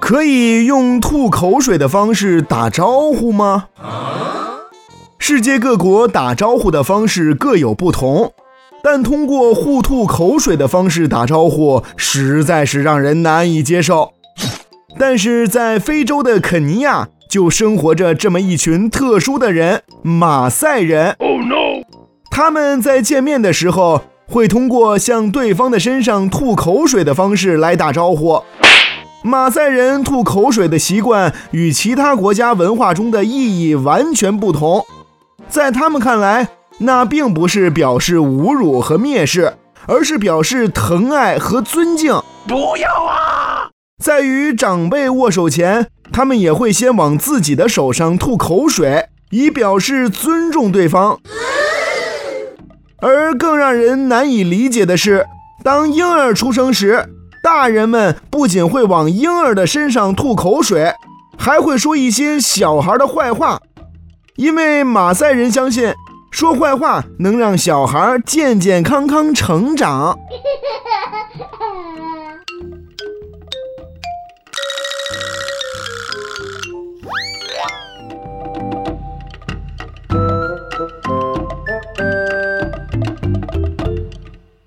可以用吐口水的方式打招呼吗？世界各国打招呼的方式各有不同，但通过互吐口水的方式打招呼，实在是让人难以接受。但是在非洲的肯尼亚，就生活着这么一群特殊的人——马赛人。Oh no！他们在见面的时候，会通过向对方的身上吐口水的方式来打招呼。马赛人吐口水的习惯与其他国家文化中的意义完全不同。在他们看来，那并不是表示侮辱和蔑视，而是表示疼爱和尊敬。不要啊！在与长辈握手前，他们也会先往自己的手上吐口水，以表示尊重对方。而更让人难以理解的是，当婴儿出生时，大人们不仅会往婴儿的身上吐口水，还会说一些小孩的坏话。因为马赛人相信，说坏话能让小孩健健康康成长。